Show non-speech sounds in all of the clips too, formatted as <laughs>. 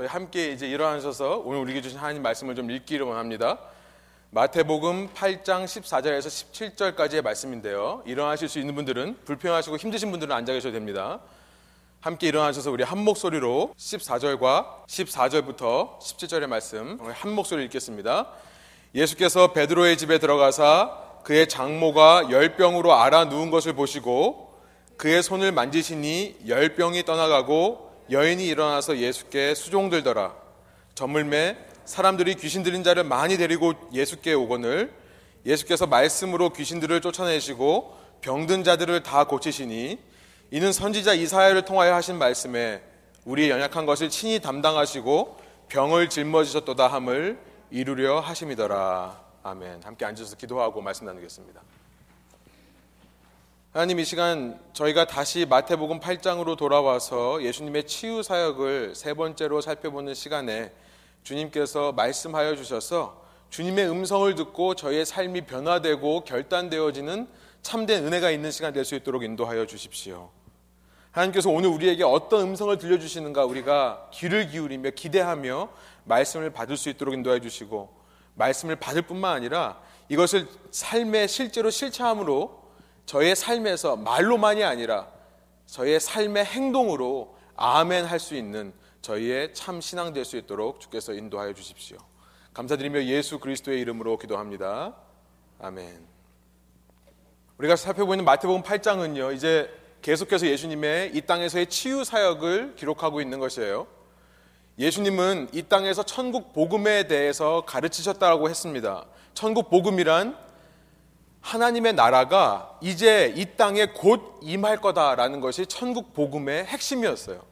저희 함께 이제 일어나셔서 오늘 우리에게 주신 하나님 말씀을 좀 읽기로 합니다. 마태복음 8장 14절에서 17절까지의 말씀인데요. 일어나실 수 있는 분들은 불편하시고 힘드신 분들은 앉아 계셔도 됩니다. 함께 일어나셔서 우리 한 목소리로 14절과 14절부터 17절의 말씀 한 목소리 읽겠습니다. 예수께서 베드로의 집에 들어가사 그의 장모가 열병으로 알아 누운 것을 보시고 그의 손을 만지시니 열병이 떠나가고 여인이 일어나서 예수께 수종들더라. 저물매 사람들이 귀신 들린 자를 많이 데리고 예수께 오거늘 예수께서 말씀으로 귀신들을 쫓아내시고 병든 자들을 다 고치시니 이는 선지자 이사야를 통하여 하신 말씀에 우리의 연약한 것을 친히 담당하시고 병을 짊어지셨도다 함을 이루려 하심이더라. 아멘. 함께 앉아서 기도하고 말씀 나누겠습니다. 하나님 이 시간 저희가 다시 마태복음 8장으로 돌아와서 예수님의 치유 사역을 세 번째로 살펴보는 시간에 주님께서 말씀하여 주셔서 주님의 음성을 듣고 저희의 삶이 변화되고 결단되어지는 참된 은혜가 있는 시간 될 수 있도록 인도하여 주십시오. 하나님께서 오늘 우리에게 어떤 음성을 들려주시는가 우리가 귀를 기울이며 기대하며 말씀을 받을 수 있도록 인도해 주시고 말씀을 받을 뿐만 아니라 이것을 삶에 실제로 실체함으로 저의 삶에서 말로만이 아니라 저의 삶의 행동으로 아멘 할 수 있는 저희의 참 신앙 될 수 있도록 주께서 인도하여 주십시오. 감사드리며 예수 그리스도의 이름으로 기도합니다. 아멘. 우리가 살펴보는 있 마태복음 8장은요. 이제 계속해서 예수님의 이 땅에서의 치유 사역을 기록하고 있는 것이에요. 예수님은 이 땅에서 천국 복음에 대해서 가르치셨다고 했습니다. 천국 복음이란 하나님의 나라가 이제 이 땅에 곧 임할 거다라는 것이 천국 복음의 핵심이었어요.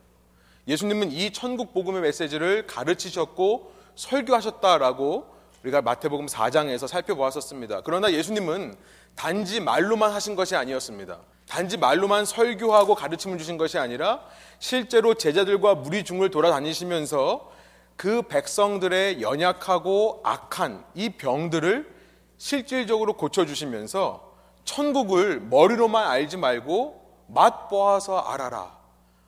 예수님은 이 천국 복음의 메시지를 가르치셨고 설교하셨다라고 우리가 마태복음 4장에서 살펴보았었습니다. 그러나 예수님은 단지 말로만 하신 것이 아니었습니다. 단지 말로만 설교하고 가르침을 주신 것이 아니라 실제로 제자들과 무리 중을 돌아다니시면서 그 백성들의 연약하고 악한 이 병들을 실질적으로 고쳐주시면서 천국을 머리로만 알지 말고 맛보아서 알아라.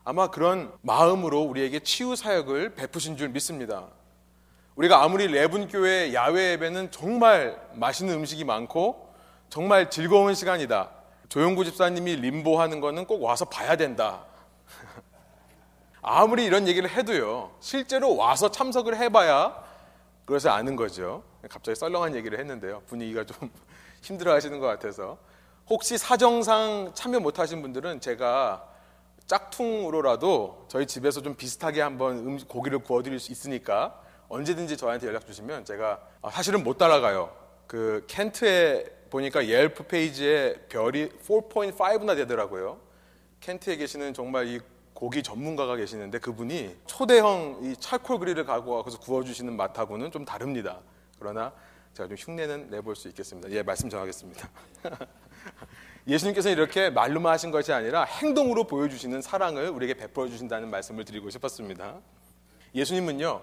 아마 그런 마음으로 우리에게 치유 사역을 베푸신 줄 믿습니다. 우리가 아무리 레분교회 야외 예배는 정말 맛있는 음식이 많고 정말 즐거운 시간이다. 조용구 집사님이 림보 하는 거는 꼭 와서 봐야 된다. <laughs> 아무리 이런 얘기를 해도요, 실제로 와서 참석을 해봐야 그래서 아는 거죠. 갑자기 썰렁한 얘기를 했는데요. 분위기가 좀 <laughs> 힘들어 하시는 것 같아서. 혹시 사정상 참여 못 하신 분들은 제가 짝퉁으로라도 저희 집에서 좀 비슷하게 한번 음, 고기를 구워드릴 수 있으니까 언제든지 저한테 연락 주시면 제가 아, 사실은 못 따라가요. 그 켄트에 보니까 옐프 페이지에 별이 4.5나 되더라고요. 켄트에 계시는 정말 이 고기 전문가가 계시는데 그분이 초대형 이 찰콜 그릴을 가고 와서 구워주시는 맛하고는 좀 다릅니다. 그러나 제가 좀 흉내는 내볼 수 있겠습니다. 예, 말씀 정하겠습니다. <laughs> 예수님께서는 이렇게 말로만 하신 것이 아니라 행동으로 보여주시는 사랑을 우리에게 베풀어 주신다는 말씀을 드리고 싶었습니다. 예수님은요,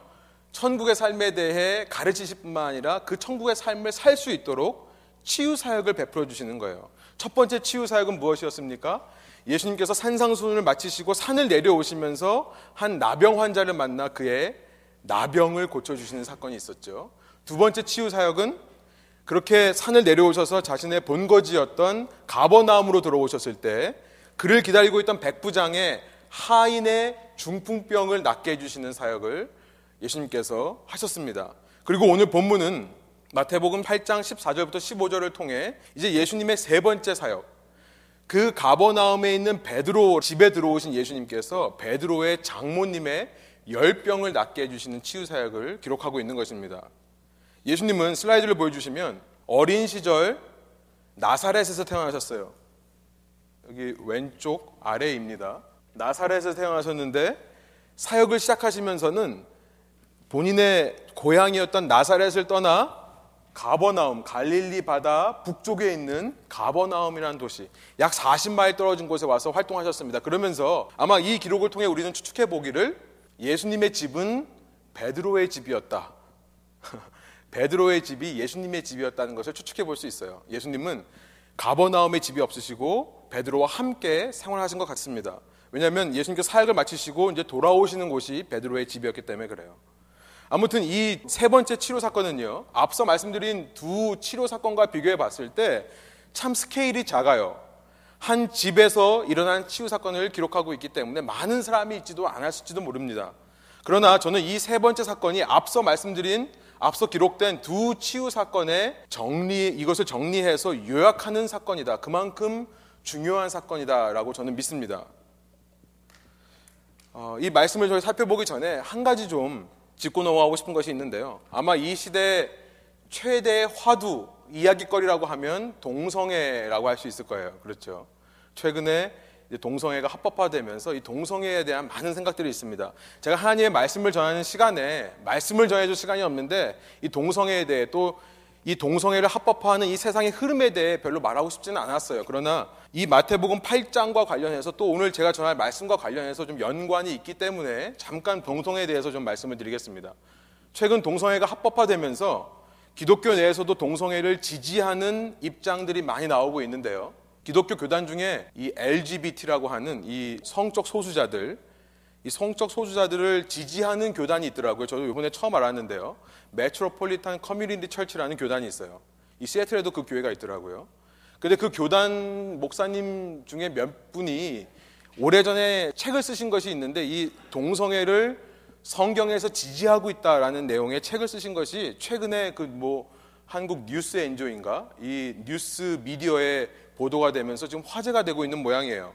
천국의 삶에 대해 가르치실 뿐만 아니라 그 천국의 삶을 살 수 있도록 치유 사역을 베풀어 주시는 거예요. 첫 번째 치유 사역은 무엇이었습니까? 예수님께서 산상수훈을 마치시고 산을 내려오시면서 한 나병 환자를 만나 그의 나병을 고쳐 주시는 사건이 있었죠. 두 번째 치유 사역은 그렇게 산을 내려오셔서 자신의 본거지였던 가버나움으로 들어오셨을 때 그를 기다리고 있던 백부장의 하인의 중풍병을 낫게 해주시는 사역을 예수님께서 하셨습니다. 그리고 오늘 본문은 마태복음 8장 14절부터 15절을 통해 이제 예수님의 세 번째 사역, 그 가버나움에 있는 베드로 집에 들어오신 예수님께서 베드로의 장모님의 열병을 낫게 해주시는 치유 사역을 기록하고 있는 것입니다. 예수님은 슬라이드를 보여주시면 어린 시절 나사렛에서 태어나셨어요. 여기 왼쪽 아래입니다. 나사렛에서 태어나셨는데 사역을 시작하시면서는 본인의 고향이었던 나사렛을 떠나 가버나움, 갈릴리 바다 북쪽에 있는 가버나움이라는 도시, 약 40마일 떨어진 곳에 와서 활동하셨습니다. 그러면서 아마 이 기록을 통해 우리는 추측해 보기를 예수님의 집은 베드로의 집이었다. <laughs> 베드로의 집이 예수님의 집이었다는 것을 추측해 볼 수 있어요. 예수님은 가버나움의 집이 없으시고 베드로와 함께 생활하신 것 같습니다. 왜냐하면 예수님께서 사역을 마치시고 이제 돌아오시는 곳이 베드로의 집이었기 때문에 그래요. 아무튼 이 세 번째 치료 사건은요. 앞서 말씀드린 두 치료 사건과 비교해 봤을 때 참 스케일이 작아요. 한 집에서 일어난 치유 사건을 기록하고 있기 때문에 많은 사람이 있지도 않았을지도 모릅니다. 그러나 저는 이 세 번째 사건이 앞서 말씀드린 앞서 기록된 두 치유 사건의 정리 이것을 정리해서 요약하는 사건이다. 그만큼 중요한 사건이다라고 저는 믿습니다. 어, 이 말씀을 저희 살펴보기 전에 한 가지 좀 짚고 넘어가고 싶은 것이 있는데요. 아마 이 시대 최대 화두 이야기거리라고 하면 동성애라고 할 수 있을 거예요. 그렇죠. 최근에 동성애가 합법화되면서 이 동성애에 대한 많은 생각들이 있습니다. 제가 하나님의 말씀을 전하는 시간에 말씀을 전해줄 시간이 없는데 이 동성애에 대해 또 이 동성애를 합법화하는 이 세상의 흐름에 대해 별로 말하고 싶지는 않았어요. 그러나 이 마태복음 8장과 관련해서 또 오늘 제가 전할 말씀과 관련해서 좀 연관이 있기 때문에 잠깐 동성애에 대해서 좀 말씀을 드리겠습니다. 최근 동성애가 합법화되면서 기독교 내에서도 동성애를 지지하는 입장들이 많이 나오고 있는데요. 기독교 교단 중에 이 LGBT라고 하는 이 성적 소수자들, 이 성적 소수자들을 지지하는 교단이 있더라고요. 저도 이번에 처음 알았는데요. 메트로폴리탄 커뮤니티 철치라는 교단이 있어요. 이 시애틀에도 그 교회가 있더라고요. 근데 그 교단 목사님 중에 몇 분이 오래전에 책을 쓰신 것이 있는데 이 동성애를 성경에서 지지하고 있다라는 내용의 책을 쓰신 것이 최근에 그 뭐 한국 뉴스 엔조인가 이 뉴스 미디어에 보도가 되면서 지금 화제가 되고 있는 모양이에요.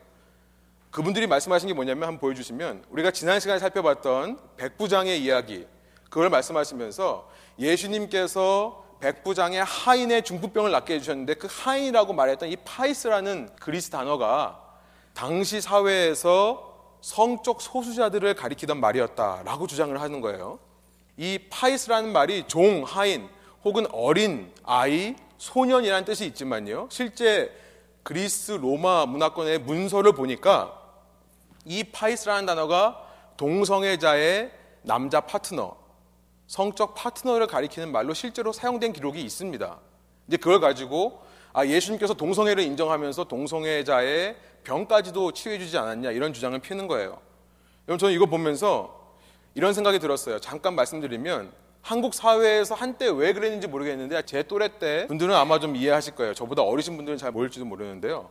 그분들이 말씀하신 게 뭐냐면 한번 보여주시면 우리가 지난 시간에 살펴봤던 백부장의 이야기 그걸 말씀하시면서 예수님께서 백부장의 하인의 중풍병을 낫게 해주셨는데 그 하인이라고 말했던 이 파이스라는 그리스 단어가 당시 사회에서 성적 소수자들을 가리키던 말이었다라고 주장을 하는 거예요. 이 파이스라는 말이 종, 하인 혹은 어린 아이, 소년이라는 뜻이 있지만요. 실제 그리스 로마 문화권의 문서를 보니까 이 파이스라는 단어가 동성애자의 남자 파트너, 성적 파트너를 가리키는 말로 실제로 사용된 기록이 있습니다. 이제 그걸 가지고 아, 예수님께서 동성애를 인정하면서 동성애자의 병까지도 치유해주지 않았냐 이런 주장을 피는 거예요. 여러분 저는 이거 보면서 이런 생각이 들었어요. 잠깐 말씀드리면 한국 사회에서 한때 왜 그랬는지 모르겠는데 제 또래 때 분들은 아마 좀 이해하실 거예요. 저보다 어리신 분들은 잘 모를지도 모르는데요.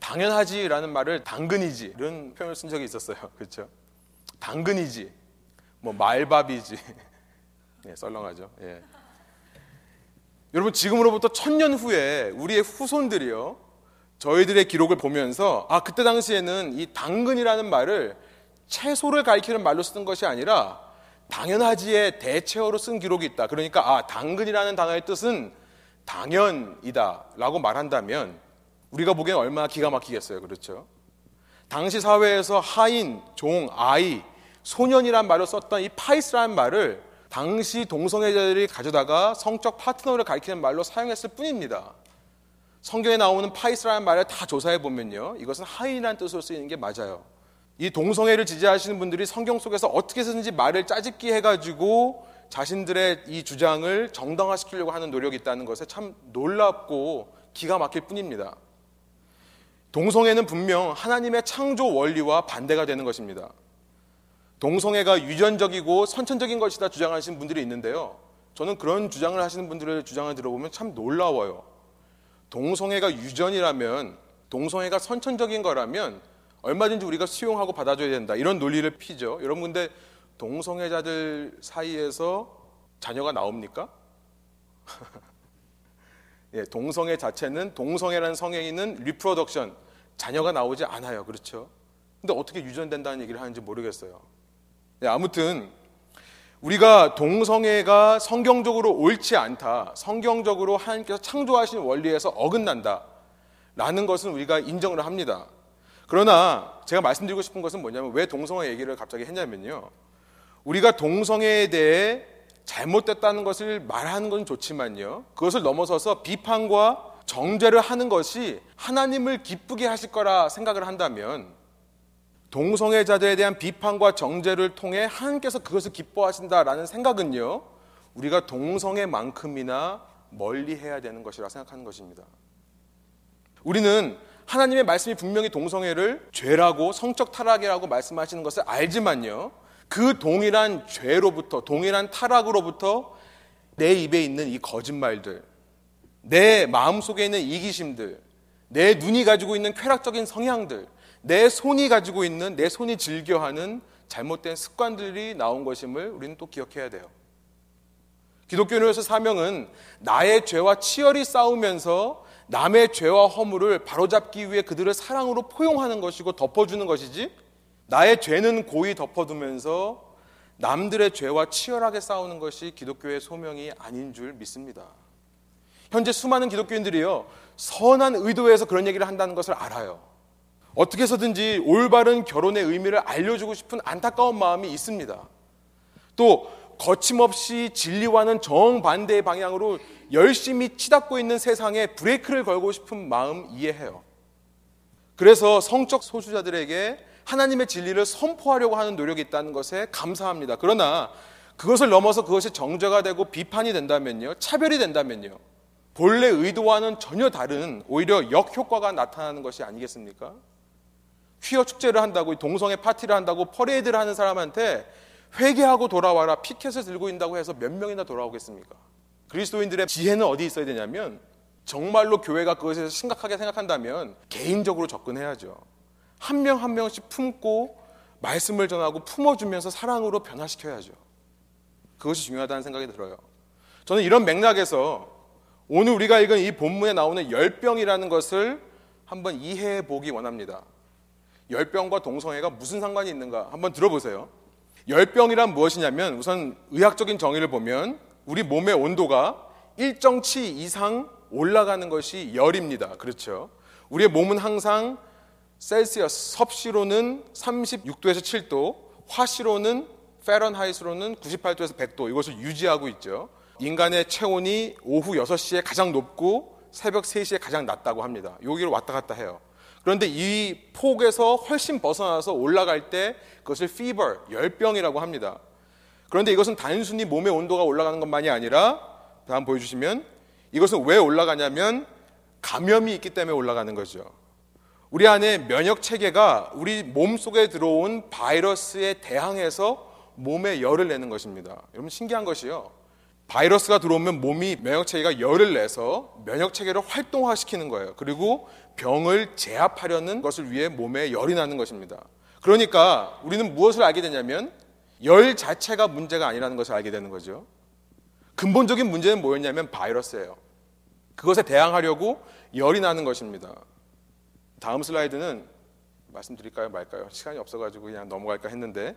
당연하지라는 말을 당근이지 이런 표현을 쓴 적이 있었어요. <laughs> 그렇죠? 당근이지, 뭐 말밥이지, <laughs> 예, 썰렁하죠. 예. 여러분 지금으로부터 천년 후에 우리의 후손들이요 저희들의 기록을 보면서 아 그때 당시에는 이 당근이라는 말을 채소를 가리키는 말로 쓰는 것이 아니라 당연하지의 대체어로 쓴 기록이 있다. 그러니까 아 당근이라는 단어의 뜻은 당연이다라고 말한다면 우리가 보기엔 얼마나 기가 막히겠어요. 그렇죠? 당시 사회에서 하인, 종, 아이, 소년이란 말을 썼던 이 파이스라는 말을 당시 동성애자들이 가져다가 성적 파트너를 가리키는 말로 사용했을 뿐입니다. 성경에 나오는 파이스라는 말을 다 조사해 보면요. 이것은 하인이라는 뜻으로 쓰이는 게 맞아요. 이 동성애를 지지하시는 분들이 성경 속에서 어떻게 쓰는지 말을 짜집기 해가지고 자신들의 이 주장을 정당화시키려고 하는 노력이 있다는 것에 참 놀랍고 기가 막힐 뿐입니다. 동성애는 분명 하나님의 창조 원리와 반대가 되는 것입니다. 동성애가 유전적이고 선천적인 것이다 주장하시는 분들이 있는데요. 저는 그런 주장을 하시는 분들의 주장을 들어보면 참 놀라워요. 동성애가 유전이라면, 동성애가 선천적인 거라면 얼마든지 우리가 수용하고 받아줘야 된다. 이런 논리를 피죠. 여러분 근데 동성애자들 사이에서 자녀가 나옵니까? <laughs> 예, 동성애 자체는 동성애라는 성행위는 reproduction 자녀가 나오지 않아요. 그렇죠? 근데 어떻게 유전된다는 얘기를 하는지 모르겠어요. 네, 아무튼 우리가 동성애가 성경적으로 옳지 않다. 성경적으로 하나님께서 창조하신 원리에서 어긋난다. 라는 것은 우리가 인정을 합니다. 그러나 제가 말씀드리고 싶은 것은 뭐냐면 왜 동성애 얘기를 갑자기 했냐면요. 우리가 동성애에 대해 잘못됐다는 것을 말하는 건 좋지만요. 그것을 넘어서서 비판과 정죄를 하는 것이 하나님을 기쁘게 하실 거라 생각을 한다면 동성애자들에 대한 비판과 정죄를 통해 하나님께서 그것을 기뻐하신다라는 생각은요. 우리가 동성애만큼이나 멀리 해야 되는 것이라 생각하는 것입니다. 우리는 하나님의 말씀이 분명히 동성애를 죄라고 성적 타락이라고 말씀하시는 것을 알지만요. 그 동일한 죄로부터 동일한 타락으로부터 내 입에 있는 이 거짓말들, 내 마음속에 있는 이기심들, 내 눈이 가지고 있는 쾌락적인 성향들, 내 손이 가지고 있는 내 손이 즐겨하는 잘못된 습관들이 나온 것임을 우리는 또 기억해야 돼요. 기독교인으로서 사명은 나의 죄와 치열히 싸우면서 남의 죄와 허물을 바로잡기 위해 그들을 사랑으로 포용하는 것이고 덮어주는 것이지 나의 죄는 고이 덮어두면서 남들의 죄와 치열하게 싸우는 것이 기독교의 소명이 아닌 줄 믿습니다. 현재 수많은 기독교인들이요, 선한 의도에서 그런 얘기를 한다는 것을 알아요. 어떻게 해서든지 올바른 결혼의 의미를 알려주고 싶은 안타까운 마음이 있습니다. 또 거침없이 진리와는 정반대의 방향으로 열심히 치닫고 있는 세상에 브레이크를 걸고 싶은 마음 이해해요. 그래서 성적 소수자들에게 하나님의 진리를 선포하려고 하는 노력이 있다는 것에 감사합니다. 그러나 그것을 넘어서 그것이 정죄가 되고 비판이 된다면요. 차별이 된다면요. 본래 의도와는 전혀 다른 오히려 역효과가 나타나는 것이 아니겠습니까? 퀴어 축제를 한다고 동성애 파티를 한다고 퍼레이드를 하는 사람한테 회개하고 돌아와라 피켓을 들고 있다고 해서 몇 명이나 돌아오겠습니까? 그리스도인들의 지혜는 어디 있어야 되냐면 정말로 교회가 그것에 심각하게 생각한다면 개인적으로 접근해야죠. 한 명한 한 명씩 품고 말씀을 전하고 품어주면서 사랑으로 변화시켜야죠. 그것이 중요하다는 생각이 들어요. 저는 이런 맥락에서 오늘 우리가 읽은 이 본문에 나오는 열병이라는 것을 한번 이해해 보기 원합니다. 열병과 동성애가 무슨 상관이 있는가 한번 들어보세요. 열병이란 무엇이냐면 우선 의학적인 정의를 보면 우리 몸의 온도가 일정치 이상 올라가는 것이 열입니다. 그렇죠? 우리의 몸은 항상 셀시어스 섭씨로는 36도에서 7도, 화씨로는 페런하이트로는 98도에서 100도 이것을 유지하고 있죠. 인간의 체온이 오후 6시에 가장 높고 새벽 3시에 가장 낮다고 합니다. 여기로 왔다 갔다 해요. 그런데 이 폭에서 훨씬 벗어나서 올라갈 때 그것을 fever, 열병이라고 합니다. 그런데 이것은 단순히 몸의 온도가 올라가는 것만이 아니라 다음 보여주시면 이것은 왜 올라가냐면 감염이 있기 때문에 올라가는 거죠. 우리 안에 면역 체계가 우리 몸 속에 들어온 바이러스에 대항해서 몸에 열을 내는 것입니다. 여러분 신기한 것이요. 바이러스가 들어오면 몸이 면역 체계가 열을 내서 면역 체계를 활동화시키는 거예요. 그리고 병을 제압하려는 것을 위해 몸에 열이 나는 것입니다. 그러니까 우리는 무엇을 알게 되냐면 열 자체가 문제가 아니라는 것을 알게 되는 거죠. 근본적인 문제는 뭐였냐면 바이러스예요. 그것에 대항하려고 열이 나는 것입니다. 다음 슬라이드는 말씀드릴까요 말까요? 시간이 없어가지고 그냥 넘어갈까 했는데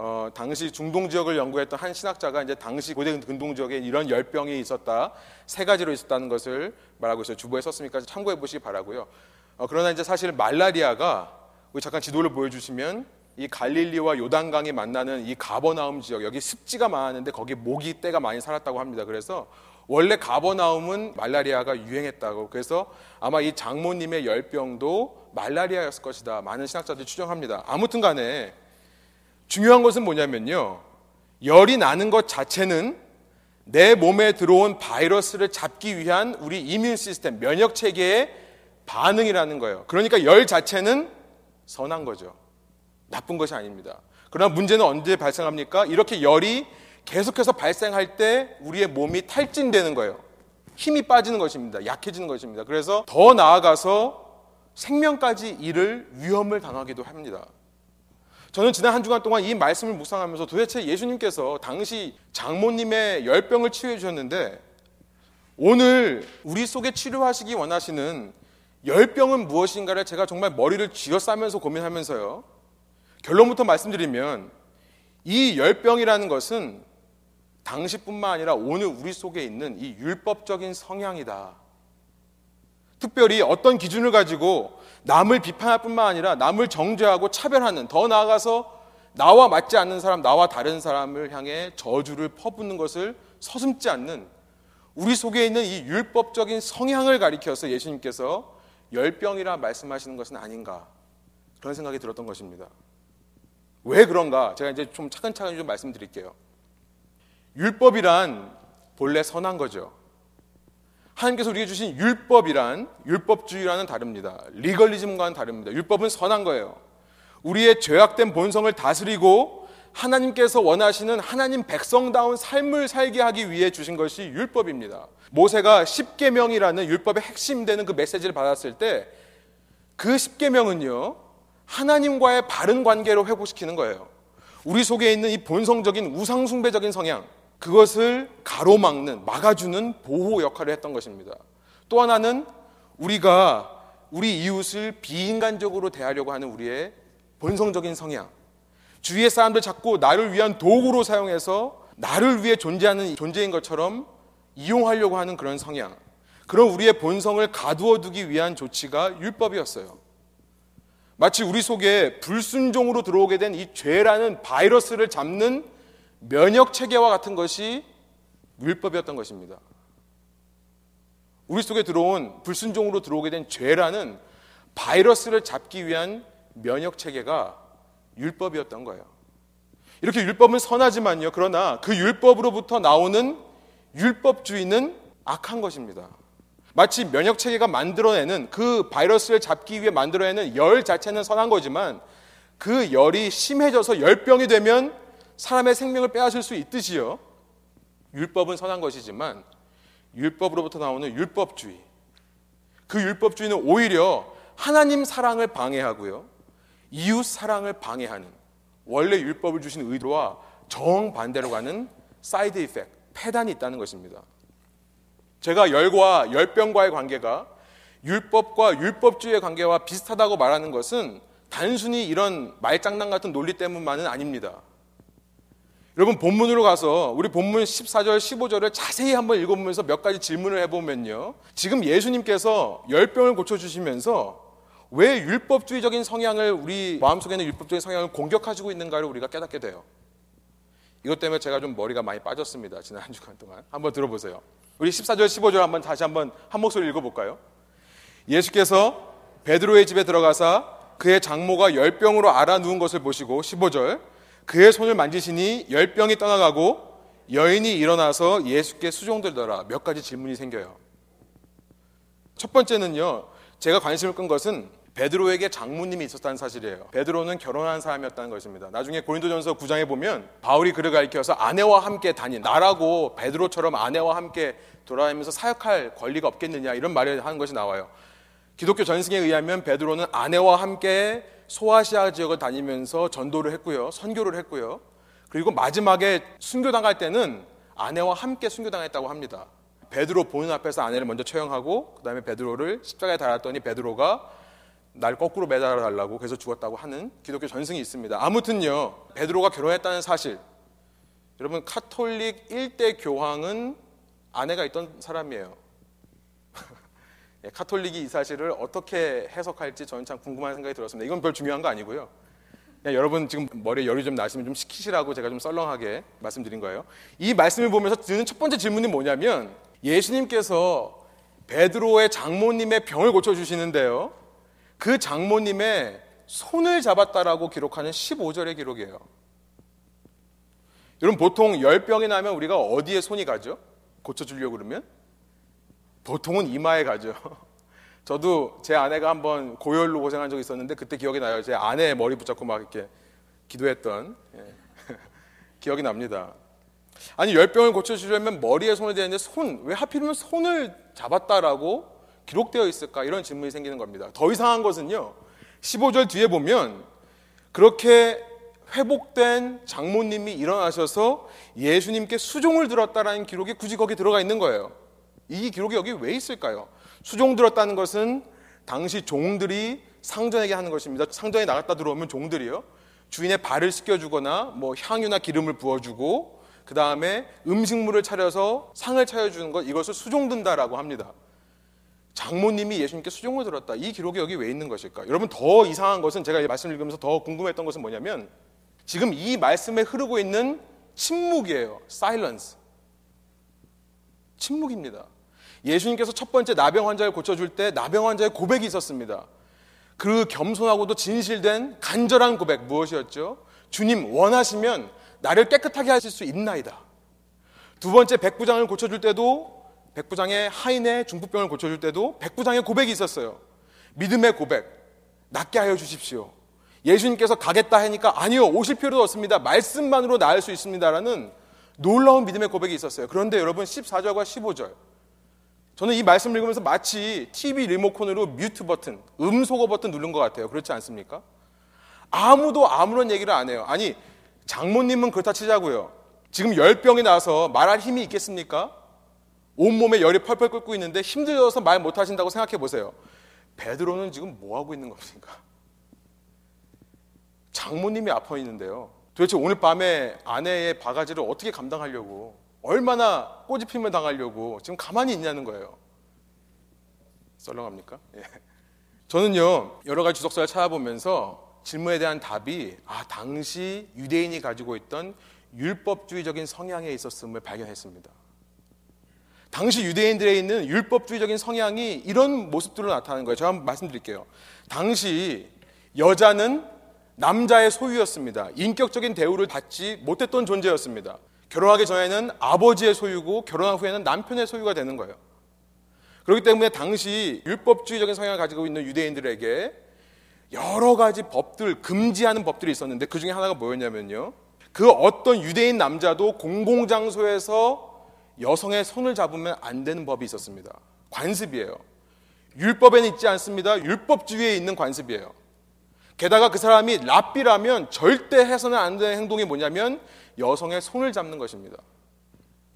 어, 당시 중동 지역을 연구했던 한 신학자가 이제 당시 고대 근동 지역에 이런 열병이 있었다 세 가지로 있었다는 것을 말하고 있어요. 주보에 썼으니까 참고해 보시기 바라고요. 어, 그러나 이제 사실 말라리아가 우리 잠깐 지도를 보여주시면 이 갈릴리와 요단강이 만나는 이 가버나움 지역 여기 습지가 많았는데 거기 모기 떼가 많이 살았다고 합니다. 그래서 원래 가버나움은 말라리아가 유행했다고 그래서 아마 이 장모님의 열병도 말라리아였을 것이다. 많은 신학자들이 추정합니다. 아무튼 간에 중요한 것은 뭐냐면요. 열이 나는 것 자체는 내 몸에 들어온 바이러스를 잡기 위한 우리 이뮨 시스템, 면역 체계의 반응이라는 거예요. 그러니까 열 자체는 선한 거죠. 나쁜 것이 아닙니다. 그러나 문제는 언제 발생합니까? 이렇게 열이 계속해서 발생할 때 우리의 몸이 탈진되는 거예요. 힘이 빠지는 것입니다. 약해지는 것입니다. 그래서 더 나아가서 생명까지 잃을 위험을 당하기도 합니다. 저는 지난 한 주간 동안 이 말씀을 묵상하면서 도대체 예수님께서 당시 장모님의 열병을 치유해 주셨는데 오늘 우리 속에 치료하시기 원하시는 열병은 무엇인가를 제가 정말 머리를 쥐어싸면서 고민하면서요. 결론부터 말씀드리면 이 열병이라는 것은 당시뿐만 아니라 오늘 우리 속에 있는 이 율법적인 성향이다. 특별히 어떤 기준을 가지고 남을 비판할 뿐만 아니라 남을 정죄하고 차별하는 더 나아가서 나와 맞지 않는 사람, 나와 다른 사람을 향해 저주를 퍼붓는 것을 서슴지 않는 우리 속에 있는 이 율법적인 성향을 가리켜서 예수님께서 열병이라 말씀하시는 것은 아닌가 그런 생각이 들었던 것입니다. 왜 그런가? 제가 이제 좀 차근차근 좀 말씀드릴게요. 율법이란 본래 선한 거죠. 하나님께서 우리에게 주신 율법이란 율법주의와는 다릅니다. 리걸리즘과는 다릅니다. 율법은 선한 거예요. 우리의 죄악된 본성을 다스리고 하나님께서 원하시는 하나님 백성다운 삶을 살게 하기 위해 주신 것이 율법입니다. 모세가 10계명이라는 율법의 핵심 되는 그 메시지를 받았을 때그 10계명은요. 하나님과의 바른 관계로 회복시키는 거예요. 우리 속에 있는 이 본성적인 우상숭배적인 성향, 그것을 가로막는, 막아주는 보호 역할을 했던 것입니다. 또 하나는 우리가 우리 이웃을 비인간적으로 대하려고 하는 우리의 본성적인 성향. 주위의 사람들 자꾸 나를 위한 도구로 사용해서 나를 위해 존재하는 존재인 것처럼 이용하려고 하는 그런 성향. 그런 우리의 본성을 가두어 두기 위한 조치가 율법이었어요. 마치 우리 속에 불순종으로 들어오게 된 이 죄라는 바이러스를 잡는 면역 체계와 같은 것이 율법이었던 것입니다. 우리 속에 들어온 불순종으로 들어오게 된 죄라는 바이러스를 잡기 위한 면역 체계가 율법이었던 거예요. 이렇게 율법은 선하지만요. 그러나 그 율법으로부터 나오는 율법주의는 악한 것입니다. 마치 면역 체계가 만들어내는 그 바이러스를 잡기 위해 만들어내는 열 자체는 선한 거지만 그 열이 심해져서 열병이 되면 사람의 생명을 빼앗을 수 있듯이요. 율법은 선한 것이지만 율법으로부터 나오는 율법주의. 그 율법주의는 오히려 하나님 사랑을 방해하고요. 이웃 사랑을 방해하는 원래 율법을 주신 의도와 정반대로 가는 side effect, 폐단이 있다는 것입니다. 제가 열과 열병과의 관계가 율법과 율법주의의 관계와 비슷하다고 말하는 것은 단순히 이런 말장난 같은 논리 때문만은 아닙니다. 여러분 본문으로 가서 우리 본문 14절 15절을 자세히 한번 읽어보면서 몇 가지 질문을 해보면요. 지금 예수님께서 열병을 고쳐주시면서 왜 율법주의적인 성향을 우리 마음속에 있는 율법적인 성향을 공격하시고 있는가를 우리가 깨닫게 돼요. 이것 때문에 제가 좀 머리가 많이 빠졌습니다. 지난 한 주간 동안. 한번 들어보세요. 우리 14절 15절 한번 다시 한번 한 목소리 읽어볼까요? 예수께서 베드로의 집에 들어가사 그의 장모가 열병으로 알아 누운 것을 보시고 15절 그의 손을 만지시니 열병이 떠나가고 여인이 일어나서 예수께 수종들더라. 몇 가지 질문이 생겨요. 첫 번째는요. 제가 관심을 끈 것은 베드로에게 장모님이 있었다는 사실이에요. 베드로는 결혼한 사람이었다는 것입니다. 나중에 고린도전서 9장에 보면 바울이 그를 가리켜서 아내와 함께 다닌 나라고 베드로처럼 아내와 함께 돌아다니면서 사역할 권리가 없겠느냐 이런 말을 하는 것이 나와요. 기독교 전승에 의하면 베드로는 아내와 함께 소아시아 지역을 다니면서 전도를 했고요. 선교를 했고요. 그리고 마지막에 순교당할 때는 아내와 함께 순교당했다고 합니다. 베드로 보는 앞에서 아내를 먼저 처형하고 그다음에 베드로를 십자가에 달았더니 베드로가 날 거꾸로 매달아 달라고 그래서 죽었다고 하는 기독교 전승이 있습니다. 아무튼요. 베드로가 결혼했다는 사실. 여러분 카톨릭 1대 교황은 아내가 있던 사람이에요. <laughs> 예, 카톨릭이 이 사실을 어떻게 해석할지 저는 참 궁금한 생각이 들었습니다. 이건 별 중요한 거 아니고요. 여러분 지금 머리에 열이 좀 나시면 좀 식히시라고 제가 좀 썰렁하게 말씀드린 거예요. 이 말씀을 보면서 드는 첫 번째 질문이 뭐냐면 예수님께서 베드로의 장모님의 병을 고쳐 주시는데요. 그 장모님의 손을 잡았다라고 기록하는 15절의 기록이에요. 여러분 보통 열병이 나면 우리가 어디에 손이 가죠? 고쳐 주려고 그러면? 보통은 이마에 가죠. <laughs> 저도 제 아내가 한번 고열로 고생한 적이 있었는데 그때 기억이 나요. 제 아내 머리 붙잡고 막 이렇게 기도했던 예. <laughs> 기억이 납니다. 아니 열병을 고쳐주려면 머리에 손을 대는데 손 왜 하필이면 손을 잡았다라고 기록되어 있을까 이런 질문이 생기는 겁니다. 더 이상한 것은요. 15절 뒤에 보면 그렇게 회복된 장모님이 일어나셔서 예수님께 수종을 들었다라는 기록이 굳이 거기 들어가 있는 거예요. 이 기록이 여기 왜 있을까요? 수종 들었다는 것은 당시 종들이 상전에게 하는 것입니다. 상전에 나갔다 들어오면 종들이요. 주인의 발을 씻겨주거나 뭐 향유나 기름을 부어주고 그 다음에 음식물을 차려서 상을 차려주는 것 이것을 수종든다라고 합니다. 장모님이 예수님께 수종을 들었다. 이 기록이 여기 왜 있는 것일까? 여러분 더 이상한 것은 제가 말씀을 읽으면서 더 궁금했던 것은 뭐냐면 지금 이 말씀에 흐르고 있는 침묵이에요. silence. 침묵입니다. 예수님께서 첫 번째 나병 환자를 고쳐줄 때 나병 환자의 고백이 있었습니다. 그 겸손하고도 진실된 간절한 고백 무엇이었죠? 주님 원하시면 나를 깨끗하게 하실 수 있나이다. 두 번째 백부장을 고쳐줄 때도 백부장의 하인의 중풍병을 고쳐줄 때도 백부장의 고백이 있었어요. 믿음의 고백. 낫게 하여 주십시오. 예수님께서 가겠다 하니까 아니요, 오실 필요도 없습니다. 말씀만으로 나을 수 있습니다라는 놀라운 믿음의 고백이 있었어요. 그런데 여러분 14절과 15절. 저는 이 말씀을 읽으면서 마치 TV 리모컨으로 뮤트 버튼, 음소거 버튼 누른 것 같아요. 그렇지 않습니까? 아무도 아무런 얘기를 안 해요. 아니, 장모님은 그렇다 치자고요. 지금 열병이 나서 말할 힘이 있겠습니까? 온몸에 열이 펄펄 끓고 있는데 힘들어서 말 못하신다고 생각해 보세요. 베드로는 지금 뭐 하고 있는 겁니까? 장모님이 아파 있는데요. 도대체 오늘 밤에 아내의 바가지를 어떻게 감당하려고 얼마나 꼬집힘을 당하려고 지금 가만히 있냐는 거예요. 썰렁합니까? 예. 저는요 여러 가지 주석서를 찾아보면서 질문에 대한 답이 아 당시 유대인이 가지고 있던 율법주의적인 성향에 있었음을 발견했습니다. 당시 유대인들에 있는 율법주의적인 성향이 이런 모습들로 나타나는 거예요. 제가 한번 말씀드릴게요. 당시 여자는 남자의 소유였습니다. 인격적인 대우를 받지 못했던 존재였습니다. 결혼하기 전에는 아버지의 소유고 결혼한 후에는 남편의 소유가 되는 거예요. 그렇기 때문에 당시 율법주의적인 성향을 가지고 있는 유대인들에게 여러 가지 법들, 금지하는 법들이 있었는데 그 중에 하나가 뭐였냐면요. 그 어떤 유대인 남자도 공공장소에서 여성의 손을 잡으면 안 되는 법이 있었습니다. 관습이에요. 율법에는 있지 않습니다. 율법주의에 있는 관습이에요. 게다가 그 사람이 랍비라면 절대 해서는 안 되는 행동이 뭐냐면 여성의 손을 잡는 것입니다.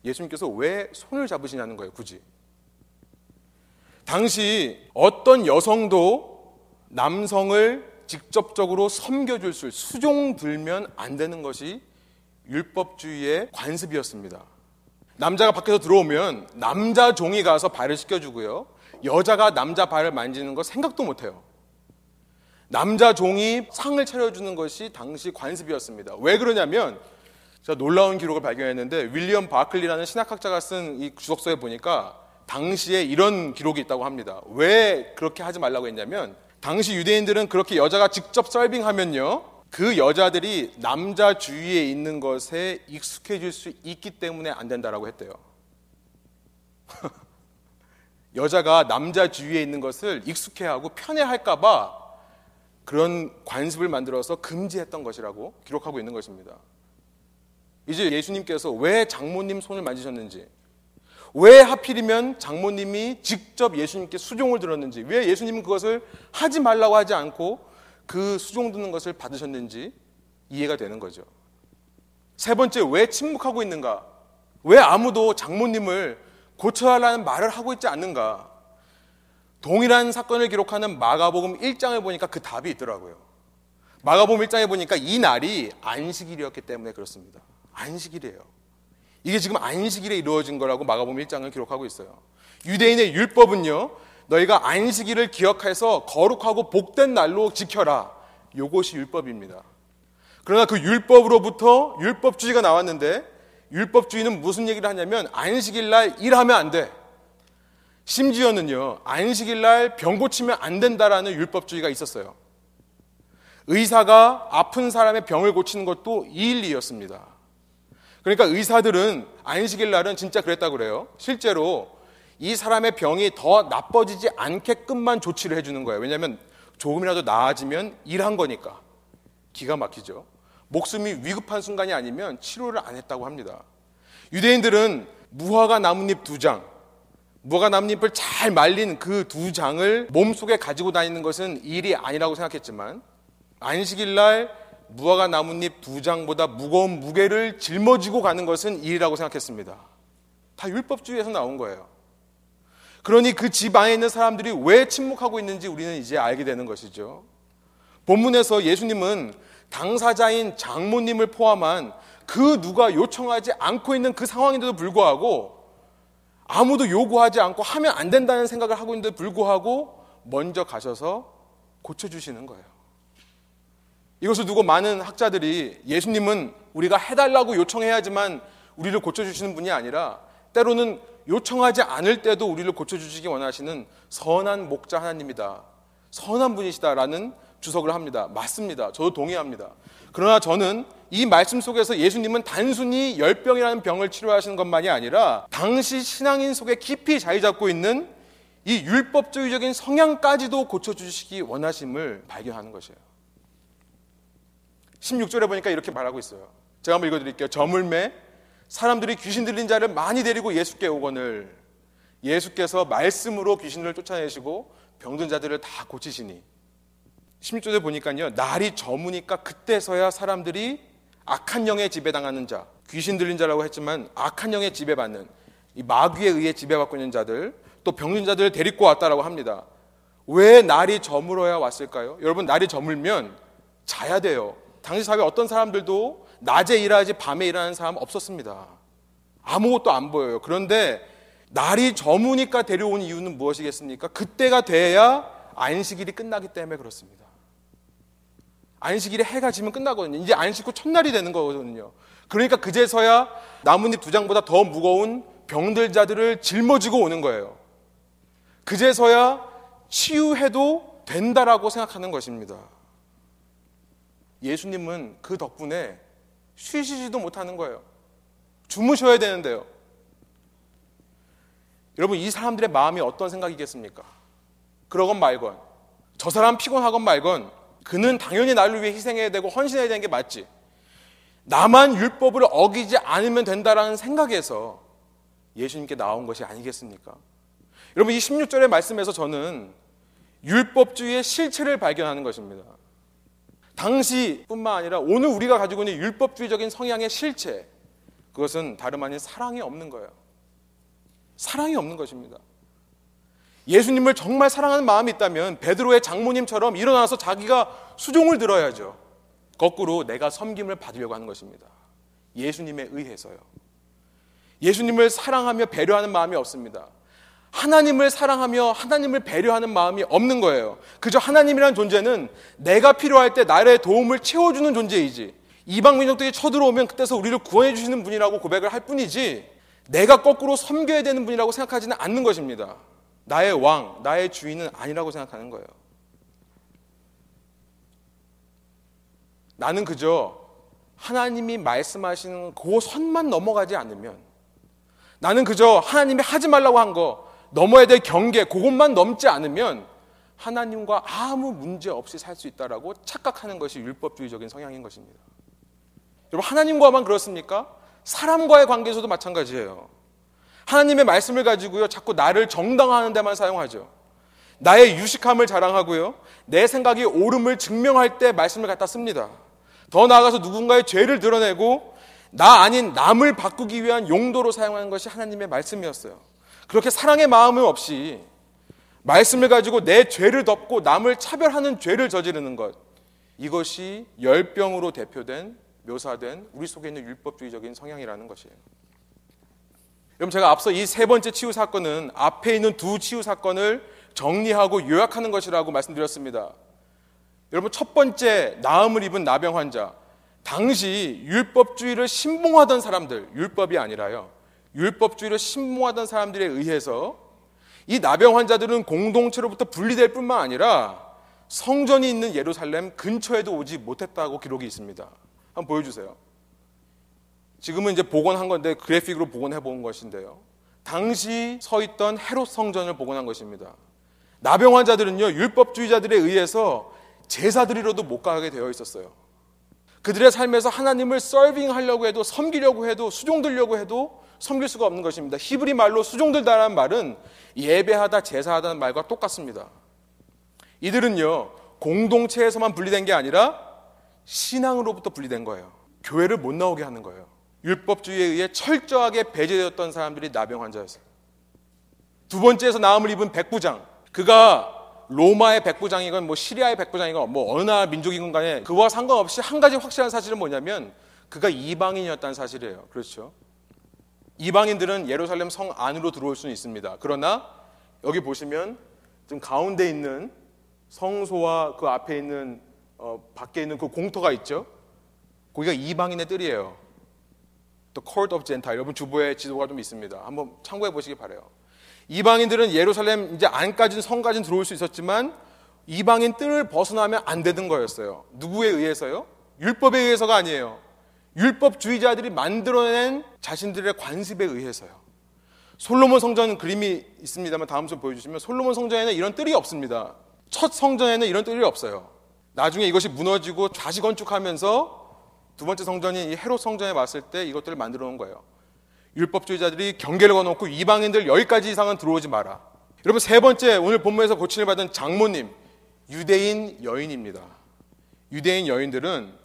예수님께서 왜 손을 잡으시냐는 거예요, 굳이. 당시 어떤 여성도 남성을 직접적으로 섬겨줄 수, 수종 들면 안 되는 것이 율법주의의 관습이었습니다. 남자가 밖에서 들어오면 남자 종이 가서 발을 씻겨주고요. 여자가 남자 발을 만지는 거 생각도 못 해요. 남자 종이 상을 차려주는 것이 당시 관습이었습니다. 왜 그러냐면 제가 놀라운 기록을 발견했는데 윌리엄 바클리라는 신학학자가 쓴 이 주석서에 보니까 당시에 이런 기록이 있다고 합니다. 왜 그렇게 하지 말라고 했냐면 당시 유대인들은 그렇게 여자가 직접 서빙하면요. 그 여자들이 남자 주위에 있는 것에 익숙해질 수 있기 때문에 안 된다라고 했대요. <laughs> 여자가 남자 주위에 있는 것을 익숙해하고 편해할까봐 그런 관습을 만들어서 금지했던 것이라고 기록하고 있는 것입니다. 이제 예수님께서 왜 장모님 손을 만지셨는지, 왜 하필이면 장모님이 직접 예수님께 수종을 들었는지, 왜 예수님은 그것을 하지 말라고 하지 않고 그 수종 드는 것을 받으셨는지 이해가 되는 거죠. 세 번째, 왜 침묵하고 있는가? 왜 아무도 장모님을 고쳐야 하는 말을 하고 있지 않는가? 동일한 사건을 기록하는 마가복음 1장을 보니까 그 답이 있더라고요. 마가복음 1장에 보니까 이 날이 안식일이었기 때문에 그렇습니다. 안식일이에요. 이게 지금 안식일에 이루어진 거라고 마가복음 1장을 기록하고 있어요. 유대인의 율법은요. 너희가 안식일을 기억해서 거룩하고 복된 날로 지켜라. 요것이 율법입니다. 그러나 그 율법으로부터 율법주의가 나왔는데 율법주의는 무슨 얘기를 하냐면 안식일 날 일하면 안 돼. 심지어는요. 안식일 날 병 고치면 안 된다라는 율법주의가 있었어요. 의사가 아픈 사람의 병을 고치는 것도 이일리였습니다. 그러니까 의사들은 안식일 날은 진짜 그랬다고 그래요. 실제로 이 사람의 병이 더 나빠지지 않게끔만 조치를 해주는 거예요. 왜냐하면 조금이라도 나아지면 일한 거니까. 기가 막히죠. 목숨이 위급한 순간이 아니면 치료를 안 했다고 합니다. 유대인들은 무화과 나뭇잎 두 장, 무화과 나뭇잎을 잘 말린 그 두 장을 몸속에 가지고 다니는 것은 일이 아니라고 생각했지만 안식일 날 무화과 나뭇잎 두 장보다 무거운 무게를 짊어지고 가는 것은 일이라고 생각했습니다. 다 율법주의에서 나온 거예요. 그러니 그 집 안에 있는 사람들이 왜 침묵하고 있는지 우리는 이제 알게 되는 것이죠. 본문에서 예수님은 당사자인 장모님을 포함한 그 누가 요청하지 않고 있는 그 상황인데도 불구하고 아무도 요구하지 않고 하면 안 된다는 생각을 하고 있는데도 불구하고 먼저 가셔서 고쳐주시는 거예요. 이것을 두고 많은 학자들이 예수님은 우리가 해달라고 요청해야지만 우리를 고쳐주시는 분이 아니라 때로는 요청하지 않을 때도 우리를 고쳐주시기 원하시는 선한 목자 하나님이다. 선한 분이시다라는 주석을 합니다. 맞습니다. 저도 동의합니다. 그러나 저는 이 말씀 속에서 예수님은 단순히 열병이라는 병을 치료하시는 것만이 아니라 당시 신앙인 속에 깊이 자리 잡고 있는 이 율법주의적인 성향까지도 고쳐주시기 원하심을 발견하는 것이에요. 16절에 보니까 이렇게 말하고 있어요. 제가 한번 읽어드릴게요. 저물매 사람들이 귀신 들린 자를 많이 데리고 예수께 오거늘 예수께서 말씀으로 귀신을 쫓아내시고 병든 자들을 다 고치시니 16절에 보니까요. 날이 저무니까 그때서야 사람들이 악한 영에 지배당하는 자, 귀신 들린 자라고 했지만 악한 영에 지배받는 이 마귀에 의해 지배받고 있는 자들, 또 병든 자들을 데리고 왔다라고 합니다. 왜 날이 저물어야 왔을까요? 여러분 날이 저물면 자야 돼요. 당시 사회 어떤 사람들도 낮에 일하지 밤에 일하는 사람 없었습니다. 아무것도 안 보여요. 그런데 날이 저무니까 데려온 이유는 무엇이겠습니까? 그때가 돼야 안식일이 끝나기 때문에 그렇습니다. 안식일에 해가 지면 끝나거든요. 이제 안식 후 첫날이 되는 거거든요. 그러니까 그제서야 나뭇잎 두 장보다 더 무거운 병들 자들을 짊어지고 오는 거예요. 그제서야 치유해도 된다라고 생각하는 것입니다. 예수님은 그 덕분에 쉬시지도 못하는 거예요. 주무셔야 되는데요. 여러분, 이 사람들의 마음이 어떤 생각이겠습니까? 그러건 말건, 저 사람 피곤하건 말건, 그는 당연히 나를 위해 희생해야 되고 헌신해야 되는 게 맞지. 나만 율법을 어기지 않으면 된다라는 생각에서 예수님께 나온 것이 아니겠습니까? 여러분, 이 16절의 말씀에서 저는 율법주의의 실체를 발견하는 것입니다. 당시뿐만 아니라 오늘 우리가 가지고 있는 율법주의적인 성향의 실체, 그것은 다름 아닌 사랑이 없는 거예요. 사랑이 없는 것입니다. 예수님을 정말 사랑하는 마음이 있다면 베드로의 장모님처럼 일어나서 자기가 수종을 들어야죠. 거꾸로 내가 섬김을 받으려고 하는 것입니다. 예수님에 의해서요. 예수님을 사랑하며 배려하는 마음이 없습니다. 하나님을 사랑하며 하나님을 배려하는 마음이 없는 거예요. 그저 하나님이라는 존재는 내가 필요할 때 나의 도움을 채워주는 존재이지. 이방 민족들이 쳐들어오면 그때서 우리를 구원해 주시는 분이라고 고백을 할 뿐이지 내가 거꾸로 섬겨야 되는 분이라고 생각하지는 않는 것입니다. 나의 왕, 나의 주인은 아니라고 생각하는 거예요. 나는 그저 하나님이 말씀하시는 그 선만 넘어가지 않으면 나는 그저 하나님이 하지 말라고 한 거, 넘어야 될 경계, 그것만 넘지 않으면 하나님과 아무 문제 없이 살 수 있다라고 착각하는 것이 율법주의적인 성향인 것입니다. 여러분, 하나님과만 그렇습니까? 사람과의 관계에서도 마찬가지예요. 하나님의 말씀을 가지고요, 자꾸 나를 정당화하는 데만 사용하죠. 나의 유식함을 자랑하고요, 내 생각이 옳음을 증명할 때 말씀을 갖다 씁니다. 더 나아가서 누군가의 죄를 드러내고 나 아닌 남을 바꾸기 위한 용도로 사용하는 것이 하나님의 말씀이었어요. 그렇게 사랑의 마음은 없이 말씀을 가지고 내 죄를 덮고 남을 차별하는 죄를 저지르는 것. 이것이 열병으로 대표된 묘사된 우리 속에 있는 율법주의적인 성향이라는 것이에요. 여러분 제가 앞서 이 세 번째 치유 사건은 앞에 있는 두 치유 사건을 정리하고 요약하는 것이라고 말씀드렸습니다. 여러분 첫 번째 나음을 입은 나병 환자 당시 율법주의를 신봉하던 사람들 율법이 아니라요 율법주의를 신봉하던 사람들에 의해서 이 나병 환자들은 공동체로부터 분리될 뿐만 아니라 성전이 있는 예루살렘 근처에도 오지 못했다고 기록이 있습니다. 한번 보여주세요. 지금은 이제 복원한 건데 그래픽으로 복원해 본 것인데요. 당시 서 있던 헤롯 성전을 복원한 것입니다. 나병 환자들은요 율법주의자들에 의해서 제사드리러도 못 가게 되어 있었어요. 그들의 삶에서 하나님을 서빙하려고 해도 섬기려고 해도 수종들려고 해도 섬길 수가 없는 것입니다. 히브리 말로 수종들다라는 말은 예배하다 제사하다는 말과 똑같습니다. 이들은요 공동체에서만 분리된 게 아니라 신앙으로부터 분리된 거예요. 교회를 못 나오게 하는 거예요. 율법주의에 의해 철저하게 배제되었던 사람들이 나병 환자였어요. 두 번째에서 나음을 입은 백부장. 그가 로마의 백부장이건 뭐 시리아의 백부장이건 뭐 어느 나라 민족이건 간에 그와 상관없이 한 가지 확실한 사실은 뭐냐면 그가 이방인이었다는 사실이에요. 그렇죠? 이방인들은 예루살렘 성 안으로 들어올 수는 있습니다. 그러나 여기 보시면 지금 가운데 있는 성소와 그 앞에 있는 어, 밖에 있는 그 공터가 있죠. 거기가 이방인의 뜰이에요. The Court of Gentile. 여러분 주보에 지도가 좀 있습니다. 한번 참고해 보시기 바래요. 이방인들은 예루살렘 이제 안까지는 성까지는 들어올 수 있었지만 이방인 뜰을 벗어나면 안 되는 거였어요. 누구에 의해서요? 율법에 의해서가 아니에요. 율법주의자들이 만들어낸 자신들의 관습에 의해서요. 솔로몬 성전 그림이 있습니다만 다음 좀 보여주시면 솔로몬 성전에는 이런 뜰이 없습니다. 첫 성전에는 이런 뜰이 없어요. 나중에 이것이 무너지고 좌시 건축하면서 두 번째 성전인 이 헤롯 성전에 왔을 때 이것들을 만들어 놓은 거예요. 율법주의자들이 경계를 거놓고 이방인들 여기까지 이상은 들어오지 마라. 여러분 세 번째 오늘 본문에서 고침을 받은 장모님 유대인 여인입니다. 유대인 여인들은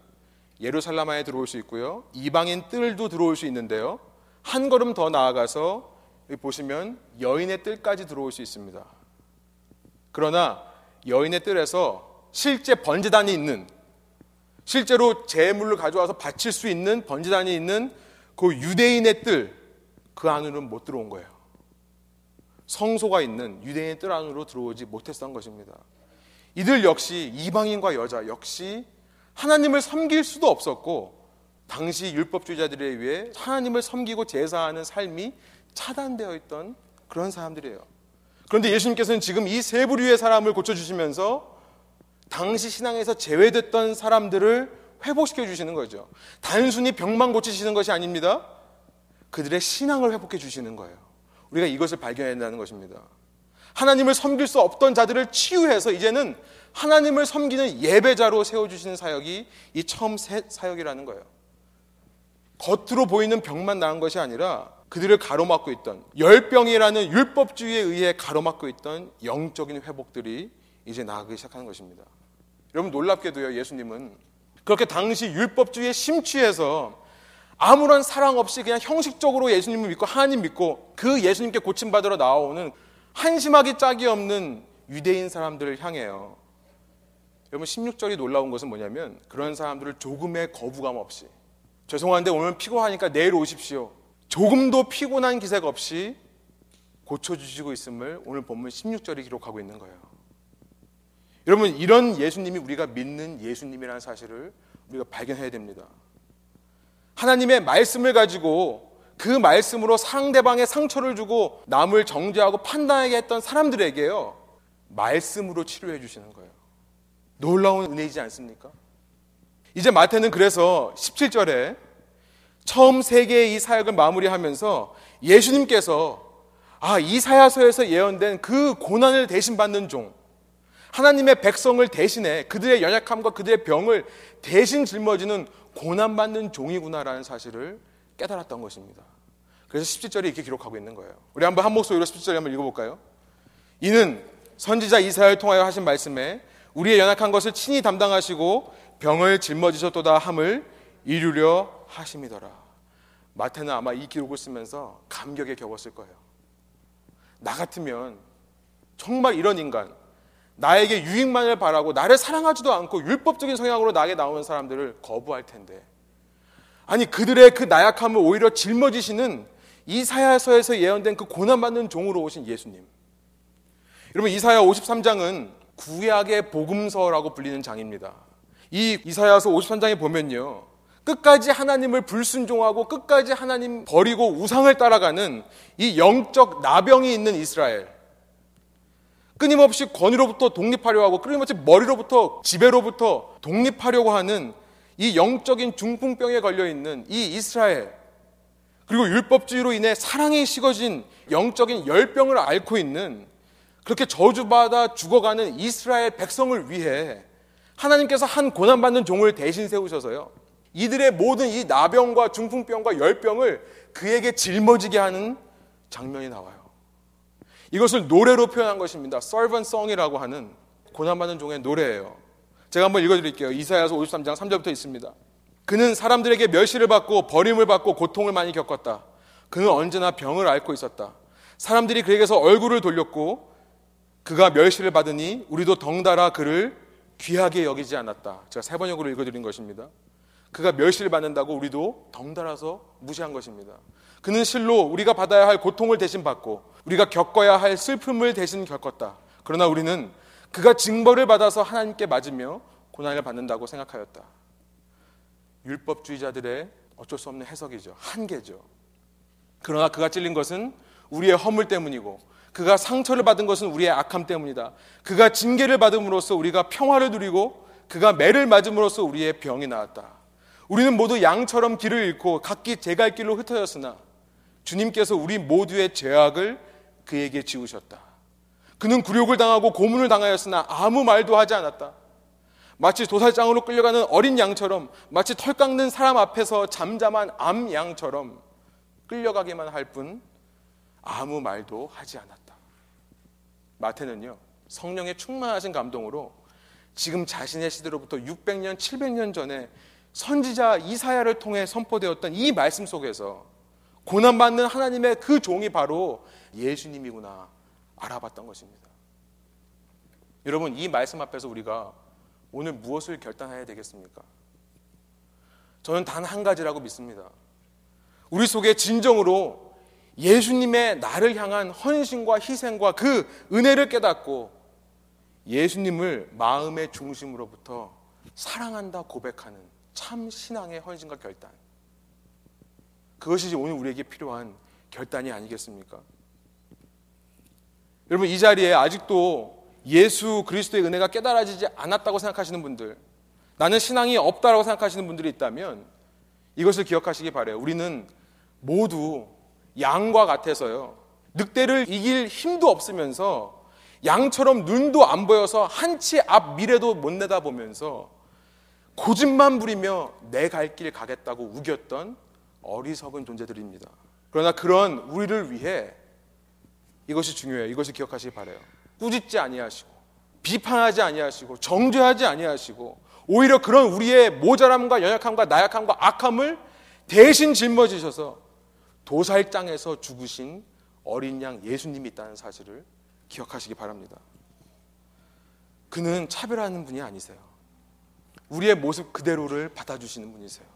예루살렘에 들어올 수 있고요. 이방인 뜰도 들어올 수 있는데요. 한 걸음 더 나아가서 보시면 여인의 뜰까지 들어올 수 있습니다. 그러나 여인의 뜰에서 실제 번제단이 있는 실제로 재물을 가져와서 바칠 수 있는 번제단이 있는 그 유대인의 뜰 그 안으로는 못 들어온 거예요. 성소가 있는 유대인의 뜰 안으로 들어오지 못했던 것입니다. 이들 역시 이방인과 여자 역시 하나님을 섬길 수도 없었고 당시 율법주의자들에 의해 하나님을 섬기고 제사하는 삶이 차단되어 있던 그런 사람들이에요. 그런데 예수님께서는 지금 이 세 부류의 사람을 고쳐주시면서 당시 신앙에서 제외됐던 사람들을 회복시켜 주시는 거죠. 단순히 병만 고치시는 것이 아닙니다. 그들의 신앙을 회복해 주시는 거예요. 우리가 이것을 발견해야 한다는 것입니다. 하나님을 섬길 수 없던 자들을 치유해서 이제는 하나님을 섬기는 예배자로 세워주시는 사역이 이 처음 사역이라는 거예요. 겉으로 보이는 병만 나은 것이 아니라 그들을 가로막고 있던 열병이라는 율법주의에 의해 가로막고 있던 영적인 회복들이 이제 나아가기 시작하는 것입니다. 여러분 놀랍게도요 예수님은 그렇게 당시 율법주의에 심취해서 아무런 사랑 없이 그냥 형식적으로 예수님을 믿고 하나님 믿고 그 예수님께 고침받으러 나오는 한심하기 짝이 없는 유대인 사람들을 향해요. 여러분 16절이 놀라운 것은 뭐냐면 그런 사람들을 조금의 거부감 없이 죄송한데 오늘 피곤하니까 내일 오십시오. 조금도 피곤한 기색 없이 고쳐주시고 있음을 오늘 본문 16절이 기록하고 있는 거예요. 여러분 이런 예수님이 우리가 믿는 예수님이라는 사실을 우리가 발견해야 됩니다. 하나님의 말씀을 가지고 그 말씀으로 상대방의 상처를 주고 남을 정죄하고 판단하게 했던 사람들에게요. 말씀으로 치료해 주시는 거예요. 놀라운 은혜이지 않습니까? 이제 마태는 그래서 17절에 처음 세 개의 이 사역을 마무리하면서 예수님께서 아, 이사야서에서 예언된 그 고난을 대신 받는 종, 하나님의 백성을 대신해 그들의 연약함과 그들의 병을 대신 짊어지는 고난받는 종이구나라는 사실을 깨달았던 것입니다. 그래서 17절에 이렇게 기록하고 있는 거예요. 우리 한번 한 목소리로 17절 한번 읽어볼까요? 이는 선지자 이사야를 통하여 하신 말씀에 우리의 연약한 것을 친히 담당하시고 병을 짊어지셨도다 함을 이루려 하심이더라. 마태는 아마 이 기록을 쓰면서 감격에 겨웠을 거예요. 나 같으면 정말 이런 인간, 나에게 유익만을 바라고 나를 사랑하지도 않고 율법적인 성향으로 나에게 나오는 사람들을 거부할 텐데 아니 그들의 그 나약함을 오히려 짊어지시는 이사야서에서 예언된 그 고난받는 종으로 오신 예수님 여러분 이사야 53장은 구약의 복음서라고 불리는 장입니다. 이 이사야서 53장에 보면요. 끝까지 하나님을 불순종하고 끝까지 하나님 버리고 우상을 따라가는 이 영적 나병이 있는 이스라엘. 끊임없이 권위로부터 독립하려 하고 끊임없이 머리로부터 지배로부터 독립하려고 하는 이 영적인 중풍병에 걸려 있는 이 이스라엘 그리고 율법주의로 인해 사랑이 식어진 영적인 열병을 앓고 있는 그렇게 저주받아 죽어가는 이스라엘 백성을 위해 하나님께서 한 고난받는 종을 대신 세우셔서요. 이들의 모든 이 나병과 중풍병과 열병을 그에게 짊어지게 하는 장면이 나와요. 이것을 노래로 표현한 것입니다. servant song이라고 하는 고난받는 종의 노래예요. 제가 한번 읽어드릴게요. 이사야서 53장 3절부터 있습니다. 그는 사람들에게 멸시를 받고 버림을 받고 고통을 많이 겪었다. 그는 언제나 병을 앓고 있었다. 사람들이 그에게서 얼굴을 돌렸고 그가 멸시를 받으니 우리도 덩달아 그를 귀하게 여기지 않았다. 제가 세 번역으로 읽어드린 것입니다. 그가 멸시를 받는다고 우리도 덩달아서 무시한 것입니다. 그는 실로 우리가 받아야 할 고통을 대신 받고 우리가 겪어야 할 슬픔을 대신 겪었다. 그러나 우리는 그가 징벌을 받아서 하나님께 맞으며 고난을 받는다고 생각하였다. 율법주의자들의 어쩔 수 없는 해석이죠. 한계죠. 그러나 그가 찔린 것은 우리의 허물 때문이고 그가 상처를 받은 것은 우리의 악함 때문이다. 그가 징계를 받음으로써 우리가 평화를 누리고 그가 매를 맞음으로써 우리의 병이 나았다. 우리는 모두 양처럼 길을 잃고 각기 제 갈 길로 흩어졌으나 주님께서 우리 모두의 죄악을 그에게 지우셨다. 그는 굴욕을 당하고 고문을 당하였으나 아무 말도 하지 않았다. 마치 도살장으로 끌려가는 어린 양처럼 마치 털 깎는 사람 앞에서 잠잠한 암 양처럼 끌려가기만 할 뿐 아무 말도 하지 않았다. 마태는요, 성령의 충만하신 감동으로 지금 자신의 시대로부터 600년, 700년 전에 선지자 이사야를 통해 선포되었던 이 말씀 속에서 고난받는 하나님의 그 종이 바로 예수님이구나 알아봤던 것입니다. 여러분, 이 말씀 앞에서 우리가 오늘 무엇을 결단해야 되겠습니까? 저는 단 한 가지라고 믿습니다. 우리 속에 진정으로 예수님의 나를 향한 헌신과 희생과 그 은혜를 깨닫고 예수님을 마음의 중심으로부터 사랑한다 고백하는 참 신앙의 헌신과 결단. 그것이 오늘 우리에게 필요한 결단이 아니겠습니까? 여러분 이 자리에 아직도 예수 그리스도의 은혜가 깨달아지지 않았다고 생각하시는 분들, 나는 신앙이 없다라고 생각하시는 분들이 있다면 이것을 기억하시기 바래요. 우리는 모두 양과 같아서요. 늑대를 이길 힘도 없으면서 양처럼 눈도 안 보여서 한 치 앞 미래도 못 내다보면서 고집만 부리며 내 갈 길 가겠다고 우겼던 어리석은 존재들입니다. 그러나 그런 우리를 위해 이것이 중요해요. 이것을 기억하시기 바래요. 꾸짖지 아니하시고 비판하지 아니하시고 정죄하지 아니하시고 오히려 그런 우리의 모자람과 연약함과 나약함과 악함을 대신 짊어지셔서 도살장에서 죽으신 어린 양 예수님이 있다는 사실을 기억하시기 바랍니다. 그는 차별하는 분이 아니세요. 우리의 모습 그대로를 받아주시는 분이세요.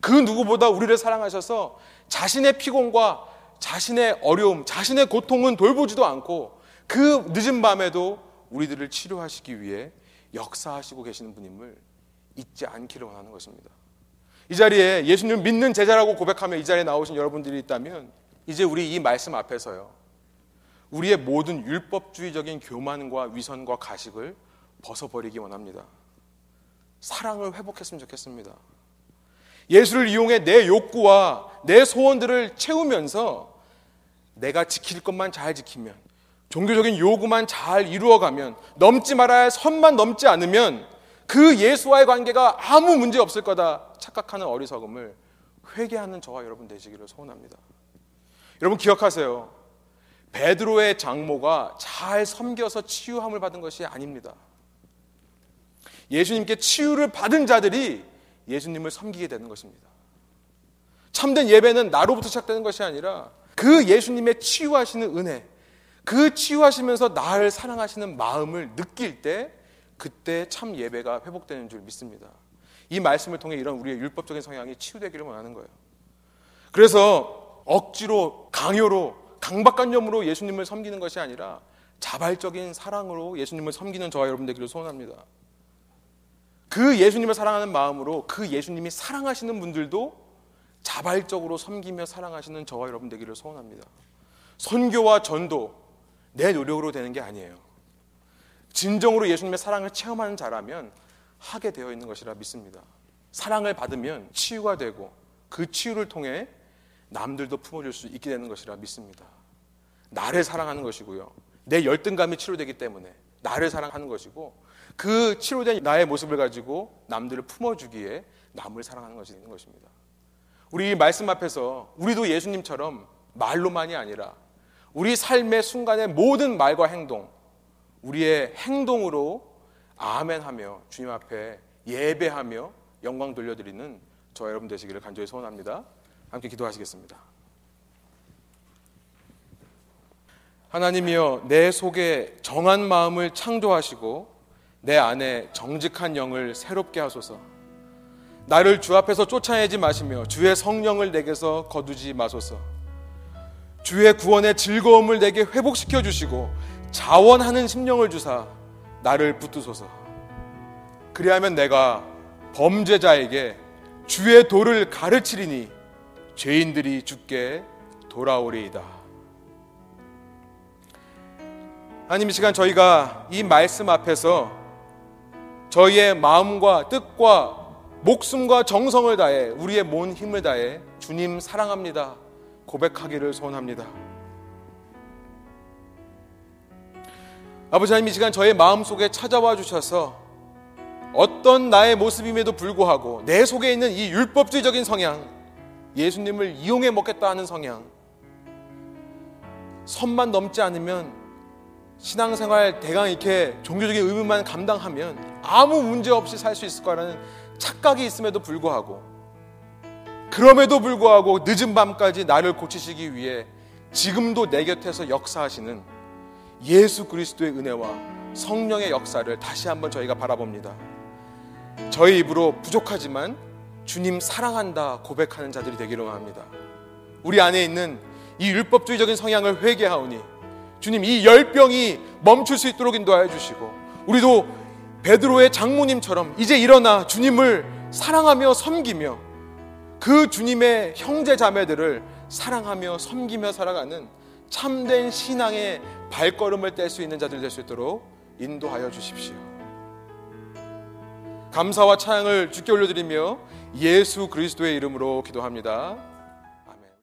그 누구보다 우리를 사랑하셔서 자신의 피곤과 자신의 어려움, 자신의 고통은 돌보지도 않고 그 늦은 밤에도 우리들을 치료하시기 위해 역사하시고 계시는 분임을 잊지 않기를 원하는 것입니다. 이 자리에 예수님 믿는 제자라고 고백하며 이 자리에 나오신 여러분들이 있다면 이제 우리 이 말씀 앞에서요. 우리의 모든 율법주의적인 교만과 위선과 가식을 벗어버리기 원합니다. 사랑을 회복했으면 좋겠습니다. 예수를 이용해 내 욕구와 내 소원들을 채우면서 내가 지킬 것만 잘 지키면 종교적인 요구만 잘 이루어가면 넘지 말아야 할 선만 넘지 않으면 그 예수와의 관계가 아무 문제 없을 거다 착각하는 어리석음을 회개하는 저와 여러분 되시기를 소원합니다. 여러분 기억하세요. 베드로의 장모가 잘 섬겨서 치유함을 받은 것이 아닙니다. 예수님께 치유를 받은 자들이 예수님을 섬기게 되는 것입니다. 참된 예배는 나로부터 시작되는 것이 아니라 그 예수님의 치유하시는 은혜, 그 치유하시면서 나를 사랑하시는 마음을 느낄 때 그때 참 예배가 회복되는 줄 믿습니다. 이 말씀을 통해 이런 우리의 율법적인 성향이 치유되기를 원하는 거예요. 그래서 억지로 강요로 강박관념으로 예수님을 섬기는 것이 아니라 자발적인 사랑으로 예수님을 섬기는 저와 여러분 되기를 소원합니다. 그 예수님을 사랑하는 마음으로 그 예수님이 사랑하시는 분들도 자발적으로 섬기며 사랑하시는 저와 여러분 되기를 소원합니다. 선교와 전도 내 노력으로 되는 게 아니에요. 진정으로 예수님의 사랑을 체험하는 자라면 하게 되어 있는 것이라 믿습니다. 사랑을 받으면 치유가 되고 그 치유를 통해 남들도 품어줄 수 있게 되는 것이라 믿습니다. 나를 사랑하는 것이고요. 내 열등감이 치료되기 때문에 나를 사랑하는 것이고 그 치료된 나의 모습을 가지고 남들을 품어주기에 남을 사랑하는 것이 있는 것입니다. 우리 말씀 앞에서 우리도 예수님처럼 말로만이 아니라 우리 삶의 순간의 모든 말과 행동, 우리의 행동으로 아멘 하며 주님 앞에 예배하며 영광 돌려드리는 저 여러분 되시기를 간절히 소원합니다. 함께 기도하시겠습니다. 하나님이여 내 속에 정한 마음을 창조하시고 내 안에 정직한 영을 새롭게 하소서. 나를 주 앞에서 쫓아내지 마시며 주의 성령을 내게서 거두지 마소서. 주의 구원의 즐거움을 내게 회복시켜 주시고 자원하는 심령을 주사 나를 붙드소서. 그리하면 내가 범죄자에게 주의 도를 가르치리니 죄인들이 죽게 돌아오리이다. 하나님 이 시간 저희가 이 말씀 앞에서 저희의 마음과 뜻과 목숨과 정성을 다해 우리의 몸 힘을 다해 주님 사랑합니다 고백하기를 소원합니다. 아버지 하나님 이 시간 저의 마음 속에 찾아와 주셔서 어떤 나의 모습임에도 불구하고 내 속에 있는 이 율법주의적인 성향, 예수님을 이용해 먹겠다 하는 성향, 선만 넘지 않으면 신앙생활 대강 이렇게 종교적인 의무만 감당하면 아무 문제 없이 살 수 있을 거라는 착각이 있음에도 불구하고 그럼에도 불구하고 늦은 밤까지 나를 고치시기 위해 지금도 내 곁에서 역사하시는 예수 그리스도의 은혜와 성령의 역사를 다시 한번 저희가 바라봅니다. 저희 입으로 부족하지만 주님 사랑한다 고백하는 자들이 되기를 합니다. 우리 안에 있는 이 율법주의적인 성향을 회개하오니 주님 이 열병이 멈출 수 있도록 인도하여 주시고 우리도 베드로의 장모님처럼 이제 일어나 주님을 사랑하며 섬기며 그 주님의 형제 자매들을 사랑하며 섬기며 살아가는 참된 신앙의 발걸음을 뗄 수 있는 자들 될 수 있도록 인도하여 주십시오. 감사와 찬양을 주께 올려드리며 예수 그리스도의 이름으로 기도합니다.